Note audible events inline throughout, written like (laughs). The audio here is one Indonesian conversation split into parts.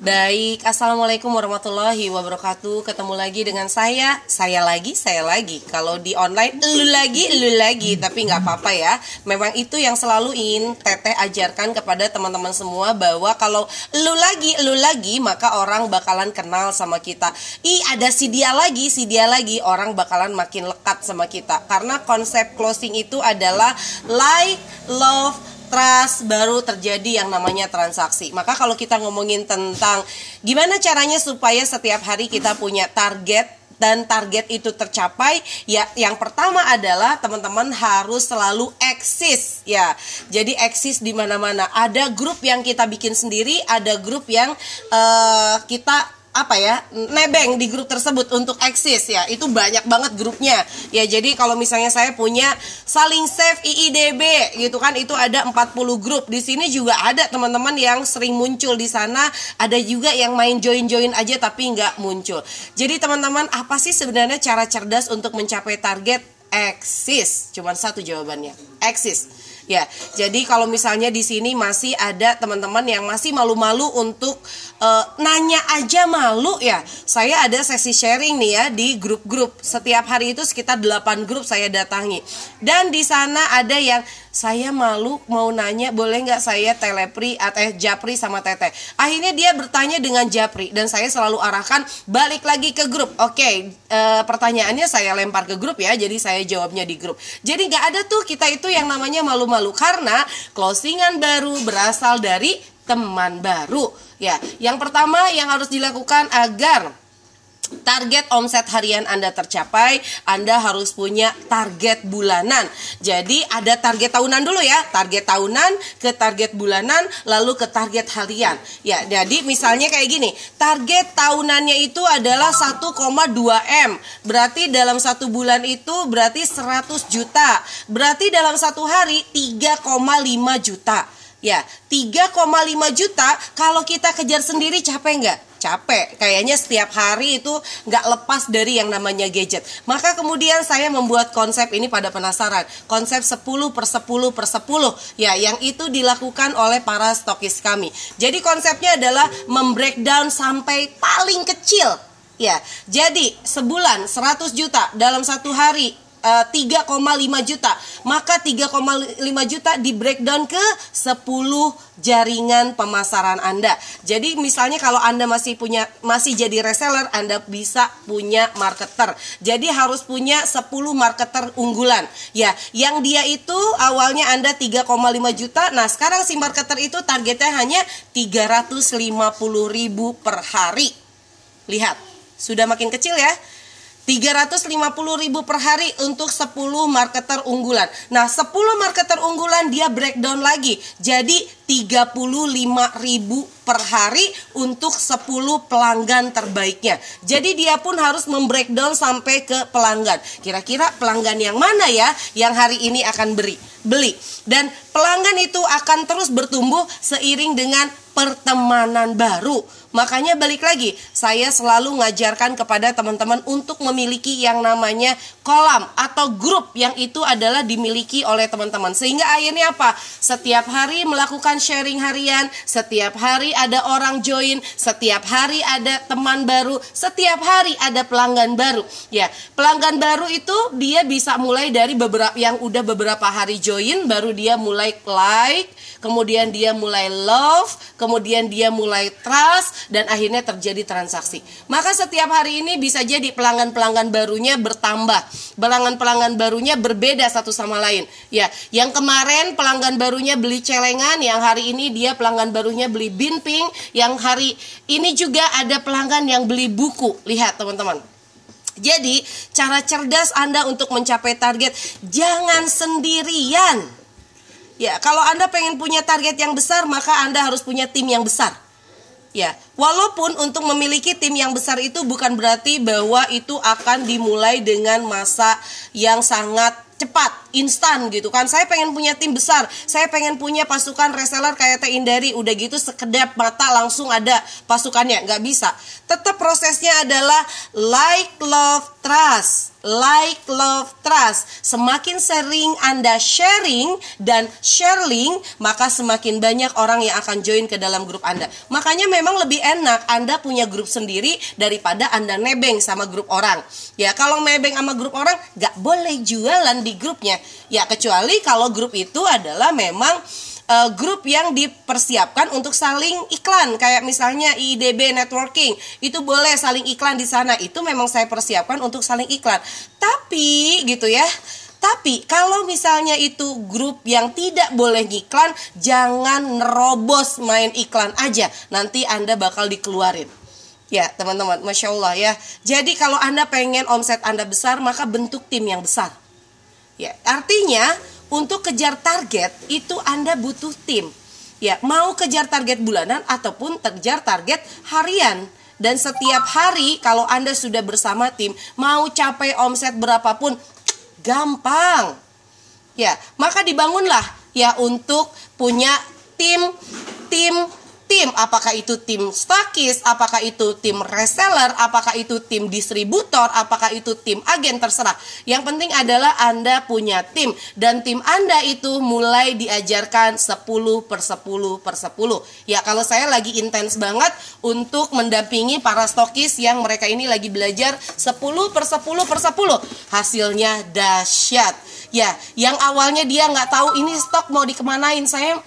Baik, Assalamualaikum warahmatullahi wabarakatuh. Ketemu lagi dengan saya. Saya lagi, saya lagi. Kalau di online, lu lagi, lu lagi. Tapi nggak apa-apa ya. Memang itu yang selalu ingin Teteh ajarkan kepada teman-teman semua Bahwa kalau lu lagi, lu lagi Maka orang bakalan kenal sama kita. Ih, ada si dia lagi, si dia lagi. Orang bakalan makin lekat sama kita. Karena konsep closing itu adalah Like, love, trust baru terjadi yang namanya transaksi. Maka kalau kita ngomongin tentang gimana caranya supaya setiap hari kita punya target dan target itu tercapai ya yang pertama adalah teman-teman harus selalu eksis ya jadi eksis di mana-mana ada grup yang kita bikin sendiri ada grup yang uh, kita apa ya nebeng di grup tersebut untuk eksis ya. Itu banyak banget grupnya. Ya jadi kalau misalnya saya punya saling save IIDB gitu kan itu ada 40 grup. Di sini juga ada teman-teman yang sering muncul di sana. Ada juga yang main join-join aja tapi nggak muncul. Jadi teman-teman apa sih sebenarnya cara cerdas untuk mencapai target eksis? Cuman satu jawabannya eksis Ya, jadi kalau misalnya di sini masih ada teman-teman yang masih malu-malu untuk uh, nanya aja malu ya. Saya ada sesi sharing nih ya di grup-grup. Setiap hari itu sekitar 8 grup saya datangi. Dan di sana ada yang saya malu mau nanya boleh nggak saya telepri atau eh, japri sama teteh? Akhirnya dia bertanya dengan japri dan saya selalu arahkan balik lagi ke grup. Oke e, pertanyaannya saya lempar ke grup ya jadi saya jawabnya di grup. Jadi nggak ada tuh kita itu yang namanya malu-malu karena closingan baru berasal dari teman baru ya. Yang pertama yang harus dilakukan agar target omset harian Anda tercapai, Anda harus punya target bulanan. Jadi ada target tahunan dulu ya, target tahunan ke target bulanan, lalu ke target harian. Ya, jadi misalnya kayak gini, target tahunannya itu adalah 1,2 M. Berarti dalam satu bulan itu berarti 100 juta. Berarti dalam satu hari 3,5 juta. Ya, 3,5 juta kalau kita kejar sendiri capek nggak? Capek. Kayaknya setiap hari itu nggak lepas dari yang namanya gadget. Maka kemudian saya membuat konsep ini pada penasaran. Konsep 10 per 10 per 10 ya yang itu dilakukan oleh para stokis kami. Jadi konsepnya adalah membreakdown sampai paling kecil. Ya jadi sebulan 100 juta dalam satu hari 3,5 eh, juta. Maka 3,5 juta di breakdown ke 10 jaringan pemasaran Anda. Jadi misalnya kalau Anda masih punya masih jadi reseller Anda bisa punya marketer. Jadi harus punya 10 marketer unggulan. Ya yang dia itu awalnya Anda 3,5 juta. Nah sekarang si marketer itu targetnya hanya 350 ribu per hari. Lihat sudah makin kecil ya 350 ribu per hari untuk 10 marketer unggulan. Nah, 10 marketer unggulan dia breakdown lagi. Jadi 35 ribu per hari untuk 10 pelanggan terbaiknya. Jadi dia pun harus membreakdown sampai ke pelanggan. Kira-kira pelanggan yang mana ya yang hari ini akan beri beli dan pelanggan itu akan terus bertumbuh seiring dengan pertemanan baru. Makanya balik lagi, saya selalu ngajarkan kepada teman-teman untuk memiliki yang namanya kolam atau grup yang itu adalah dimiliki oleh teman-teman. Sehingga akhirnya apa? Setiap hari melakukan sharing harian, setiap hari ada orang join, setiap hari ada teman baru, setiap hari ada pelanggan baru. Ya, pelanggan baru itu dia bisa mulai dari beberapa yang udah beberapa hari join baru dia mulai like, kemudian dia mulai love, kemudian dia mulai trust dan akhirnya terjadi transaksi. Maka setiap hari ini bisa jadi pelanggan-pelanggan barunya bertambah. Pelanggan-pelanggan barunya berbeda satu sama lain. Ya, yang kemarin pelanggan barunya beli celengan, yang hari ini dia pelanggan barunya beli binping, yang hari ini juga ada pelanggan yang beli buku. Lihat teman-teman. Jadi, cara cerdas Anda untuk mencapai target jangan sendirian. Ya, kalau Anda pengen punya target yang besar, maka Anda harus punya tim yang besar. Ya, walaupun untuk memiliki tim yang besar itu bukan berarti bahwa itu akan dimulai dengan masa yang sangat cepat instan gitu kan. Saya pengen punya tim besar. Saya pengen punya pasukan reseller kayak Teh Indari. Udah gitu sekedap mata langsung ada pasukannya. Nggak bisa. Tetap prosesnya adalah like love trust. Like love trust. Semakin sering anda sharing dan sharing maka semakin banyak orang yang akan join ke dalam grup anda. Makanya memang lebih enak anda punya grup sendiri daripada anda nebeng sama grup orang. Ya kalau nebeng sama grup orang nggak boleh jualan di grupnya Ya, kecuali kalau grup itu adalah memang uh, grup yang dipersiapkan untuk saling iklan kayak misalnya IDB networking itu boleh saling iklan di sana itu memang saya persiapkan untuk saling iklan tapi gitu ya tapi kalau misalnya itu grup yang tidak boleh iklan, jangan nerobos main iklan aja. Nanti Anda bakal dikeluarin. Ya, teman-teman, masya Allah ya. Jadi kalau Anda pengen omset Anda besar, maka bentuk tim yang besar. Ya, artinya untuk kejar target itu Anda butuh tim. Ya, mau kejar target bulanan ataupun kejar target harian. Dan setiap hari kalau Anda sudah bersama tim, mau capai omset berapapun gampang. Ya, maka dibangunlah ya untuk punya tim tim tim, apakah itu tim stokis, apakah itu tim reseller, apakah itu tim distributor, apakah itu tim agen terserah. Yang penting adalah Anda punya tim dan tim Anda itu mulai diajarkan 10 per 10 per 10. Ya kalau saya lagi intens banget untuk mendampingi para stokis yang mereka ini lagi belajar 10 per 10 per 10. Hasilnya dahsyat. Ya, yang awalnya dia nggak tahu ini stok mau dikemanain, saya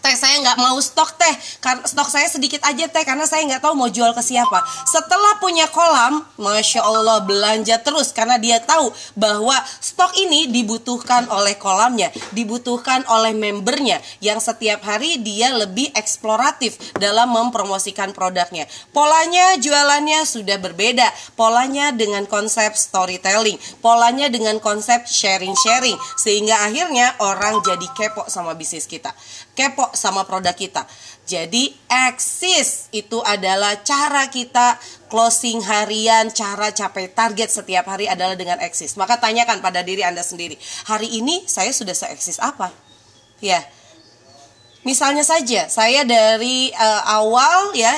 teh saya nggak mau stok teh. Karena stok saya sedikit aja teh karena saya nggak tahu mau jual ke siapa. Setelah punya kolam masya allah belanja terus karena dia tahu bahwa stok ini dibutuhkan oleh kolamnya dibutuhkan oleh membernya yang setiap hari dia lebih eksploratif dalam mempromosikan produknya. Polanya jualannya sudah berbeda. Polanya dengan konsep storytelling polanya dengan konsep sharing-sharing sehingga akhirnya orang jadi kepo sama bisnis kita kepo sama produk kita. Jadi eksis itu adalah cara kita closing harian, cara capai target setiap hari adalah dengan eksis. Maka tanyakan pada diri Anda sendiri, hari ini saya sudah se-eksis apa? Ya. Misalnya saja, saya dari uh, awal ya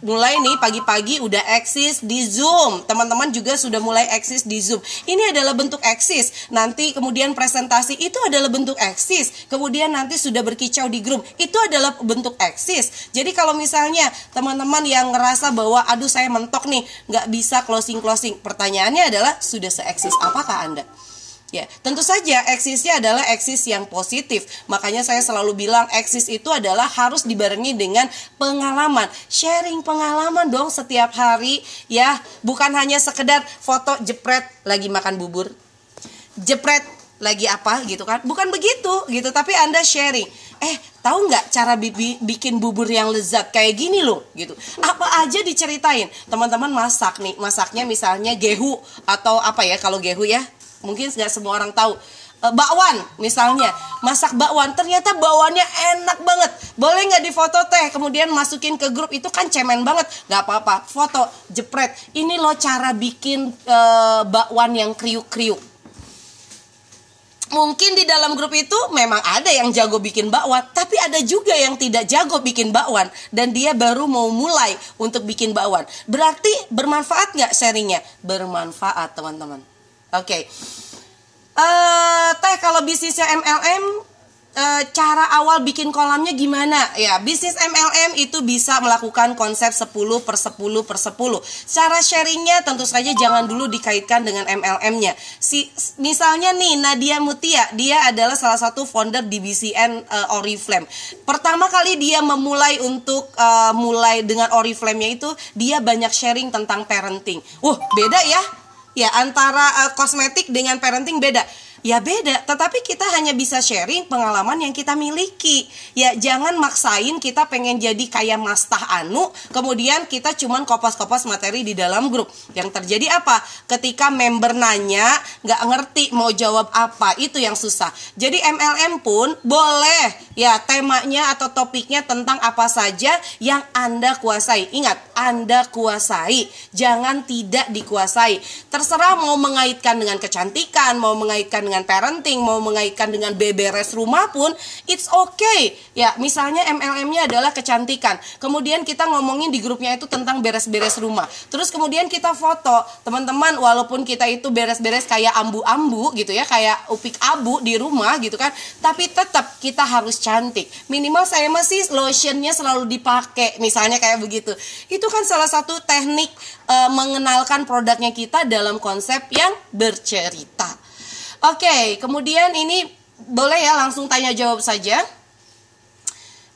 mulai nih pagi-pagi udah eksis di Zoom. Teman-teman juga sudah mulai eksis di Zoom. Ini adalah bentuk eksis. Nanti kemudian presentasi itu adalah bentuk eksis. Kemudian nanti sudah berkicau di grup. Itu adalah bentuk eksis. Jadi kalau misalnya teman-teman yang ngerasa bahwa aduh saya mentok nih, nggak bisa closing-closing. Pertanyaannya adalah sudah se-eksis apakah Anda? Ya, tentu saja eksisnya adalah eksis yang positif. Makanya saya selalu bilang eksis itu adalah harus dibarengi dengan pengalaman. Sharing pengalaman dong setiap hari ya, bukan hanya sekedar foto jepret lagi makan bubur. Jepret lagi apa gitu kan? Bukan begitu gitu, tapi Anda sharing. Eh, tahu nggak cara bikin bubur yang lezat kayak gini loh gitu. Apa aja diceritain. Teman-teman masak nih, masaknya misalnya gehu atau apa ya kalau gehu ya mungkin nggak semua orang tahu. E, bakwan misalnya. Masak bakwan ternyata bakwannya enak banget. Boleh nggak difoto teh? Kemudian masukin ke grup itu kan cemen banget. Nggak apa-apa foto jepret. Ini loh cara bikin e, bakwan yang kriuk-kriuk. Mungkin di dalam grup itu memang ada yang jago bikin bakwan, tapi ada juga yang tidak jago bikin bakwan dan dia baru mau mulai untuk bikin bakwan. Berarti bermanfaat nggak sharingnya? Bermanfaat teman-teman. Oke. Okay. Uh, eh, teh kalau bisnisnya MLM uh, eh, cara awal bikin kolamnya gimana? Ya, bisnis MLM itu bisa melakukan konsep 10 per 10 per 10. Cara sharingnya tentu saja jangan dulu dikaitkan dengan MLM-nya. Si, misalnya nih Nadia Mutia, dia adalah salah satu founder di BCN uh, eh, Oriflame. Pertama kali dia memulai untuk uh, mulai dengan Oriflame-nya itu dia banyak sharing tentang parenting. Wah, beda ya ya antara uh, kosmetik dengan parenting beda ya beda tetapi kita hanya bisa sharing pengalaman yang kita miliki. Ya jangan maksain kita pengen jadi kayak Mastah Anu kemudian kita cuman kopas-kopas materi di dalam grup. Yang terjadi apa? Ketika member nanya nggak ngerti mau jawab apa itu yang susah. Jadi MLM pun boleh ya temanya atau topiknya tentang apa saja yang Anda kuasai. Ingat Anda kuasai jangan tidak dikuasai. Terserah mau mengaitkan dengan kecantikan mau mengaitkan dengan parenting, mau mengaitkan dengan beberes rumah pun, it's okay. Ya, misalnya MLM-nya adalah kecantikan. Kemudian kita ngomongin di grupnya itu tentang beres-beres rumah. Terus kemudian kita foto, teman-teman, walaupun kita itu beres-beres kayak ambu-ambu gitu ya, kayak upik abu di rumah gitu kan, tapi tetap kita harus cantik. Minimal saya masih lotionnya selalu dipakai, misalnya kayak begitu. Itu kan salah satu teknik uh, mengenalkan produknya kita dalam konsep yang bercerita. Oke, okay, kemudian ini boleh ya langsung tanya jawab saja.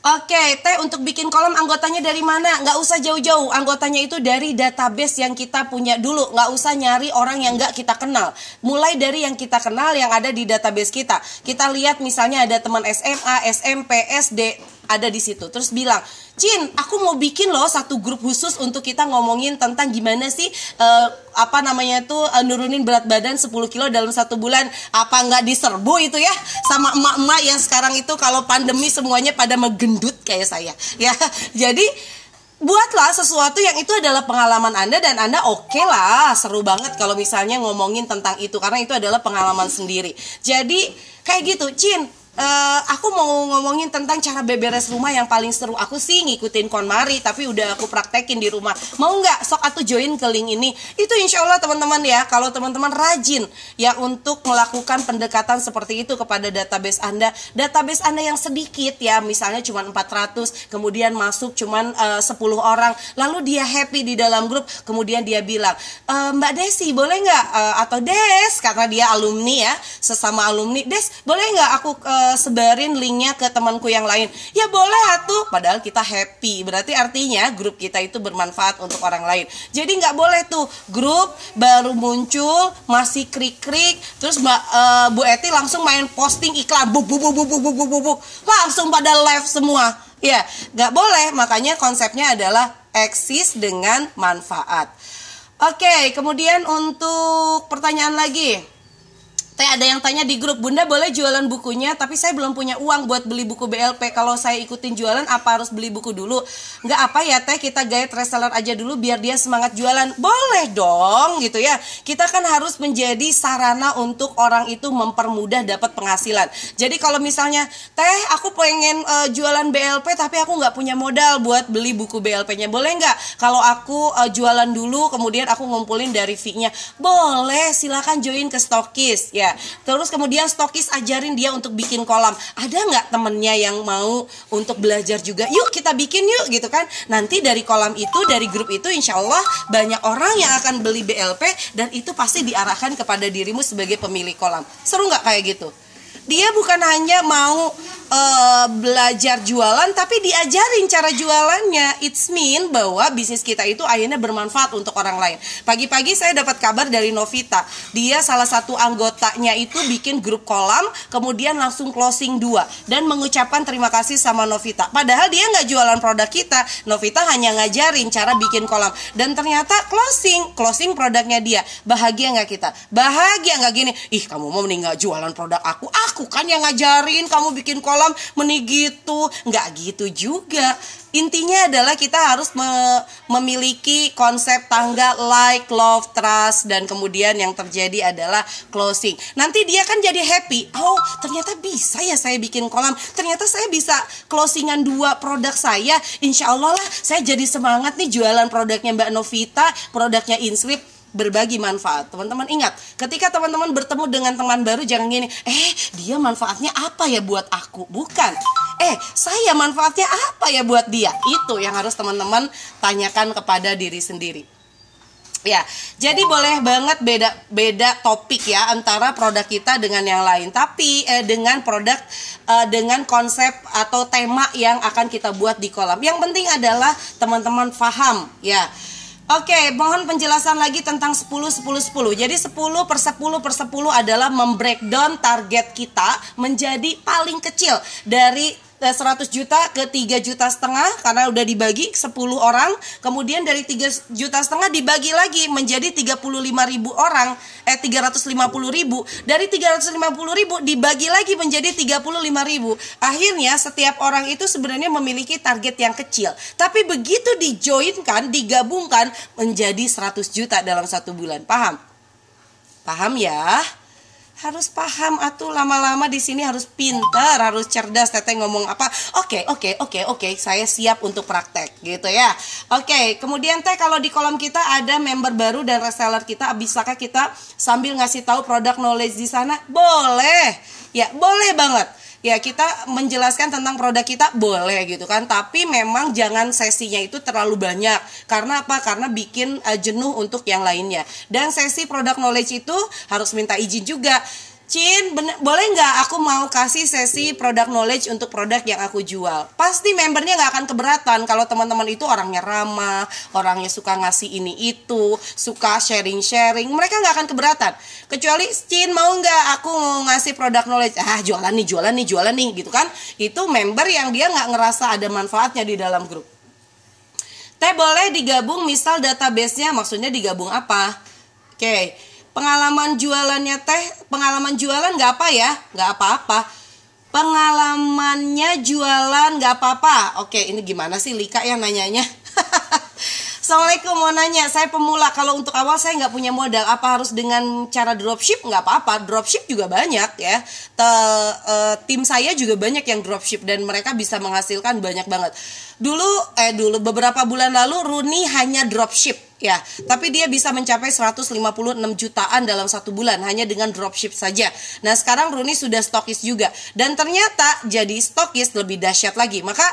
Oke, okay, Teh untuk bikin kolom anggotanya dari mana? Nggak usah jauh-jauh, anggotanya itu dari database yang kita punya dulu. Nggak usah nyari orang yang nggak kita kenal. Mulai dari yang kita kenal yang ada di database kita. Kita lihat misalnya ada teman SMA, SMP, SD, ada di situ. Terus bilang, Cin, aku mau bikin loh satu grup khusus untuk kita ngomongin tentang gimana sih uh, apa namanya tuh uh, nurunin berat badan 10 kilo dalam satu bulan. Apa nggak diserbu itu ya sama emak-emak yang sekarang itu kalau pandemi semuanya pada menggendut kayak saya. Ya, (laughs) jadi buatlah sesuatu yang itu adalah pengalaman Anda dan Anda oke okay lah, seru banget kalau misalnya ngomongin tentang itu karena itu adalah pengalaman sendiri. Jadi kayak gitu, Cin, Uh, aku mau ngomongin tentang cara beberes rumah yang paling seru. Aku sih ngikutin KonMari, tapi udah aku praktekin di rumah. Mau nggak? Sok atau join ke link ini. Itu insya Allah teman-teman ya. Kalau teman-teman rajin ya untuk melakukan pendekatan seperti itu kepada database Anda, database Anda yang sedikit ya, misalnya cuma 400, kemudian masuk cuma uh, 10 orang, lalu dia happy di dalam grup, kemudian dia bilang, e, Mbak Desi boleh nggak? Uh, atau Des, karena dia alumni ya, sesama alumni, Des boleh nggak aku uh, sebarin linknya ke temanku yang lain. Ya boleh atuh padahal kita happy. Berarti artinya grup kita itu bermanfaat untuk orang lain. Jadi nggak boleh tuh grup baru muncul masih krik krik terus mbak uh, Bu Eti langsung main posting iklan buk buk buk buk buk buk buk. Langsung pada live semua. Ya nggak boleh. Makanya konsepnya adalah eksis dengan manfaat. Oke, kemudian untuk pertanyaan lagi. Teh ada yang tanya di grup, Bunda boleh jualan bukunya, tapi saya belum punya uang buat beli buku BLP. Kalau saya ikutin jualan, apa harus beli buku dulu? Nggak apa ya Teh, kita gaya reseller aja dulu biar dia semangat jualan. Boleh dong, gitu ya. Kita kan harus menjadi sarana untuk orang itu mempermudah dapat penghasilan. Jadi kalau misalnya, Teh aku pengen uh, jualan BLP, tapi aku nggak punya modal buat beli buku BLP-nya. Boleh nggak? Kalau aku uh, jualan dulu, kemudian aku ngumpulin dari fee-nya. Boleh, silakan join ke Stokis ya ya. Terus kemudian stokis ajarin dia untuk bikin kolam. Ada nggak temennya yang mau untuk belajar juga? Yuk kita bikin yuk gitu kan? Nanti dari kolam itu dari grup itu insya Allah banyak orang yang akan beli BLP dan itu pasti diarahkan kepada dirimu sebagai pemilik kolam. Seru nggak kayak gitu? Dia bukan hanya mau uh, belajar jualan tapi diajarin cara jualannya. It's mean bahwa bisnis kita itu akhirnya bermanfaat untuk orang lain. Pagi-pagi saya dapat kabar dari Novita. Dia salah satu anggotanya itu bikin grup kolam kemudian langsung closing dua. Dan mengucapkan terima kasih sama Novita. Padahal dia nggak jualan produk kita. Novita hanya ngajarin cara bikin kolam. Dan ternyata closing closing produknya dia. Bahagia nggak kita? Bahagia nggak gini? Ih kamu mau meninggal jualan produk aku? Aku kan yang ngajarin kamu bikin kolam meni gitu. Nggak gitu juga. Intinya adalah kita harus me memiliki konsep tangga like love trust dan kemudian yang terjadi adalah closing. Nanti dia kan jadi happy. Oh ternyata bisa ya saya bikin kolam. Ternyata saya bisa closingan dua produk saya. Insya Allah lah saya jadi semangat nih jualan produknya Mbak Novita produknya Inscript berbagi manfaat. Teman-teman ingat, ketika teman-teman bertemu dengan teman baru jangan gini, "Eh, dia manfaatnya apa ya buat aku?" Bukan. "Eh, saya manfaatnya apa ya buat dia?" Itu yang harus teman-teman tanyakan kepada diri sendiri. Ya, jadi boleh banget beda beda topik ya antara produk kita dengan yang lain. Tapi eh, dengan produk eh, dengan konsep atau tema yang akan kita buat di kolam. Yang penting adalah teman-teman paham ya Oke, mohon penjelasan lagi tentang 10 10 10. Jadi 10 per 10 per 10 adalah membreakdown target kita menjadi paling kecil dari 100 juta ke 3 juta setengah karena udah dibagi 10 orang. Kemudian dari 3 juta setengah dibagi lagi menjadi 35 ribu orang eh 350 ribu. Dari 350 ribu dibagi lagi menjadi 35 ribu. Akhirnya setiap orang itu sebenarnya memiliki target yang kecil. Tapi begitu dijoinkan digabungkan menjadi 100 juta dalam satu bulan. Paham? Paham ya harus paham atau lama-lama di sini harus pintar, harus cerdas. Teteh ngomong apa? Oke, okay, oke, okay, oke, okay, oke. Okay. Saya siap untuk praktek gitu ya. Oke, okay, kemudian teh kalau di kolom kita ada member baru dan reseller kita, bisakah kita sambil ngasih tahu produk knowledge di sana? Boleh. Ya, boleh banget ya kita menjelaskan tentang produk kita boleh gitu kan tapi memang jangan sesinya itu terlalu banyak. Karena apa? Karena bikin uh, jenuh untuk yang lainnya. Dan sesi produk knowledge itu harus minta izin juga Cin, bener, boleh nggak aku mau kasih sesi produk knowledge untuk produk yang aku jual? Pasti membernya nggak akan keberatan kalau teman-teman itu orangnya ramah, orangnya suka ngasih ini itu, suka sharing-sharing, mereka nggak akan keberatan. Kecuali Cin mau nggak aku mau ngasih produk knowledge? Ah jualan nih, jualan nih, jualan nih, gitu kan? Itu member yang dia nggak ngerasa ada manfaatnya di dalam grup. Teh boleh digabung misal database-nya, maksudnya digabung apa? Oke. Okay pengalaman jualannya teh pengalaman jualan nggak apa ya? Nggak apa-apa. Pengalamannya jualan nggak apa-apa. Oke ini gimana sih Lika yang nanyanya? (laughs) Assalamualaikum mau nanya. Saya pemula. Kalau untuk awal saya nggak punya modal. Apa harus dengan cara dropship? Nggak apa-apa. Dropship juga banyak ya. Te, uh, tim saya juga banyak yang dropship dan mereka bisa menghasilkan banyak banget. Dulu eh dulu beberapa bulan lalu Runi hanya dropship ya tapi dia bisa mencapai 156 jutaan dalam satu bulan hanya dengan dropship saja. Nah sekarang Rooney sudah stokis juga. Dan ternyata jadi stokis lebih dahsyat lagi. Maka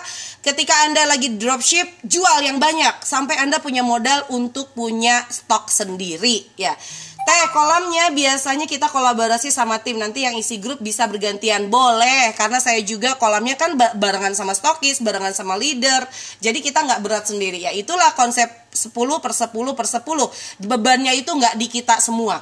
ketika anda lagi dropship jual yang banyak. Sampai anda punya modal untuk punya stok sendiri ya Teh kolamnya biasanya kita kolaborasi sama tim. Nanti yang isi grup bisa bergantian. Boleh karena saya juga kolamnya kan barengan sama stokis barengan sama leader. Jadi kita nggak berat sendiri. Ya itulah konsep 10 per 10 per 10 bebannya itu nggak di kita semua.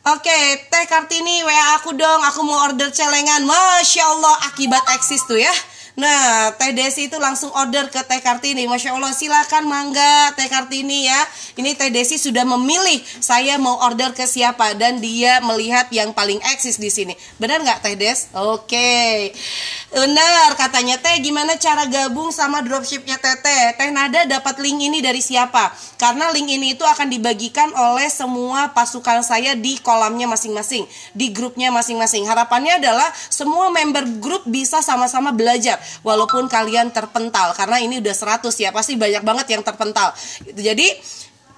Oke, Teh Kartini WA aku dong, aku mau order celengan. Masya Allah, akibat eksis tuh ya. Nah, Teh Desi itu langsung order ke Teh Kartini. Masya Allah, silakan mangga Teh Kartini ya. Ini Teh Desi sudah memilih saya mau order ke siapa dan dia melihat yang paling eksis di sini. Benar nggak Teh Des? Oke, benar katanya Teh. Gimana cara gabung sama dropshipnya Teh Teh Nada dapat link ini dari siapa? Karena link ini itu akan dibagikan oleh semua pasukan saya di kolamnya masing-masing, di grupnya masing-masing. Harapannya adalah semua member grup bisa sama-sama belajar walaupun kalian terpental karena ini udah 100 ya pasti banyak banget yang terpental. Jadi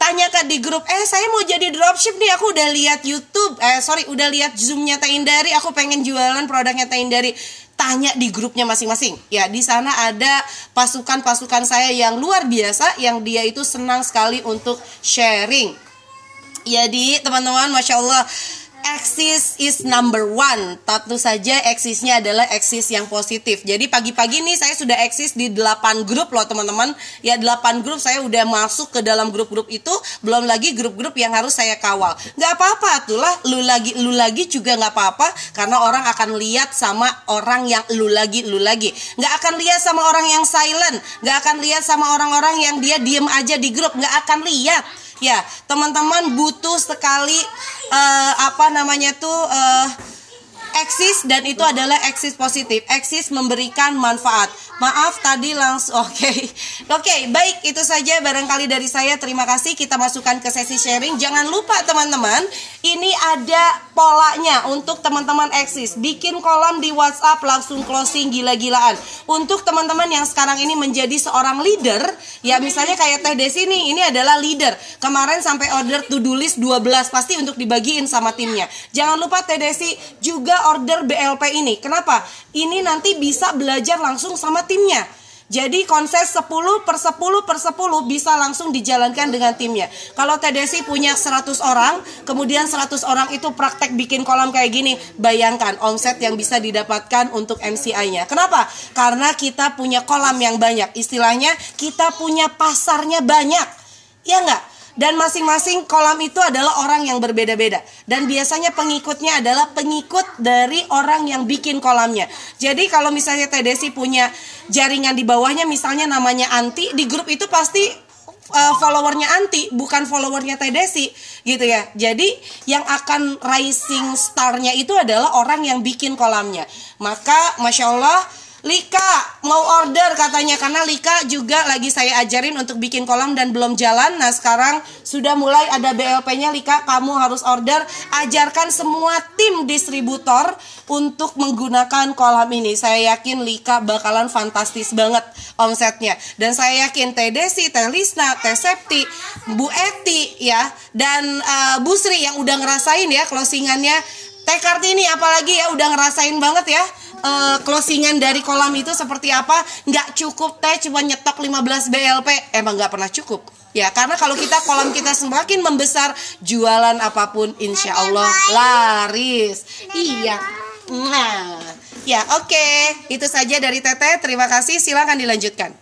tanyakan di grup eh saya mau jadi dropship nih aku udah lihat YouTube eh sorry udah lihat zoomnya Taindari aku pengen jualan produknya Taindari tanya di grupnya masing-masing. Ya di sana ada pasukan-pasukan saya yang luar biasa yang dia itu senang sekali untuk sharing. Jadi teman-teman masya Allah Axis is number one. Tentu saja eksisnya adalah eksis yang positif. Jadi pagi-pagi nih saya sudah eksis di 8 grup loh teman-teman. Ya 8 grup saya udah masuk ke dalam grup-grup itu. Belum lagi grup-grup yang harus saya kawal. Gak apa-apa itulah lu lagi lu lagi juga gak apa-apa. Karena orang akan lihat sama orang yang lu lagi lu lagi. Gak akan lihat sama orang yang silent. Gak akan lihat sama orang-orang yang dia diem aja di grup. Gak akan lihat Ya, teman-teman butuh sekali uh, apa namanya tuh uh, eksis dan itu adalah eksis positif. Eksis memberikan manfaat. Maaf tadi langsung (laughs) oke. Okay. Oke, okay, baik itu saja barangkali dari saya. Terima kasih kita masukkan ke sesi sharing. Jangan lupa teman-teman, ini ada polanya untuk teman-teman eksis. Bikin kolam di WhatsApp langsung closing gila-gilaan. Untuk teman-teman yang sekarang ini menjadi seorang leader, ya misalnya kayak Teh Desi nih, ini adalah leader. Kemarin sampai order to do list 12 pasti untuk dibagiin sama timnya. Jangan lupa Teh Desi juga order BLP ini. Kenapa? Ini nanti bisa belajar langsung sama timnya. Jadi konsep 10 per 10 per 10 bisa langsung dijalankan dengan timnya. Kalau TDC punya 100 orang, kemudian 100 orang itu praktek bikin kolam kayak gini, bayangkan omset yang bisa didapatkan untuk MCI-nya. Kenapa? Karena kita punya kolam yang banyak. Istilahnya kita punya pasarnya banyak. Ya enggak? Dan masing-masing kolam itu adalah orang yang berbeda-beda. Dan biasanya pengikutnya adalah pengikut dari orang yang bikin kolamnya. Jadi kalau misalnya TDC punya jaringan di bawahnya misalnya namanya anti di grup itu pasti uh, followernya anti bukan followernya TDC gitu ya. Jadi yang akan rising starnya itu adalah orang yang bikin kolamnya. Maka masya Allah Lika mau order katanya karena Lika juga lagi saya ajarin untuk bikin kolam dan belum jalan. Nah sekarang sudah mulai ada BLP-nya Lika. Kamu harus order. Ajarkan semua tim distributor untuk menggunakan kolam ini. Saya yakin Lika bakalan fantastis banget omsetnya. Dan saya yakin Teh Desi, Teh Lisna, Teh Septi, Bu Eti ya dan uh, Bu Sri yang udah ngerasain ya closingannya. Teh Kartini apalagi ya udah ngerasain banget ya uh, closingan dari kolam itu seperti apa? Nggak cukup teh cuma nyetok 15 BLP emang nggak pernah cukup. Ya karena kalau kita kolam kita semakin membesar jualan apa pun insya Allah laris. Iya. Nah ya oke. Okay. itu saja dari Teteh. Terima kasih. Silakan dilanjutkan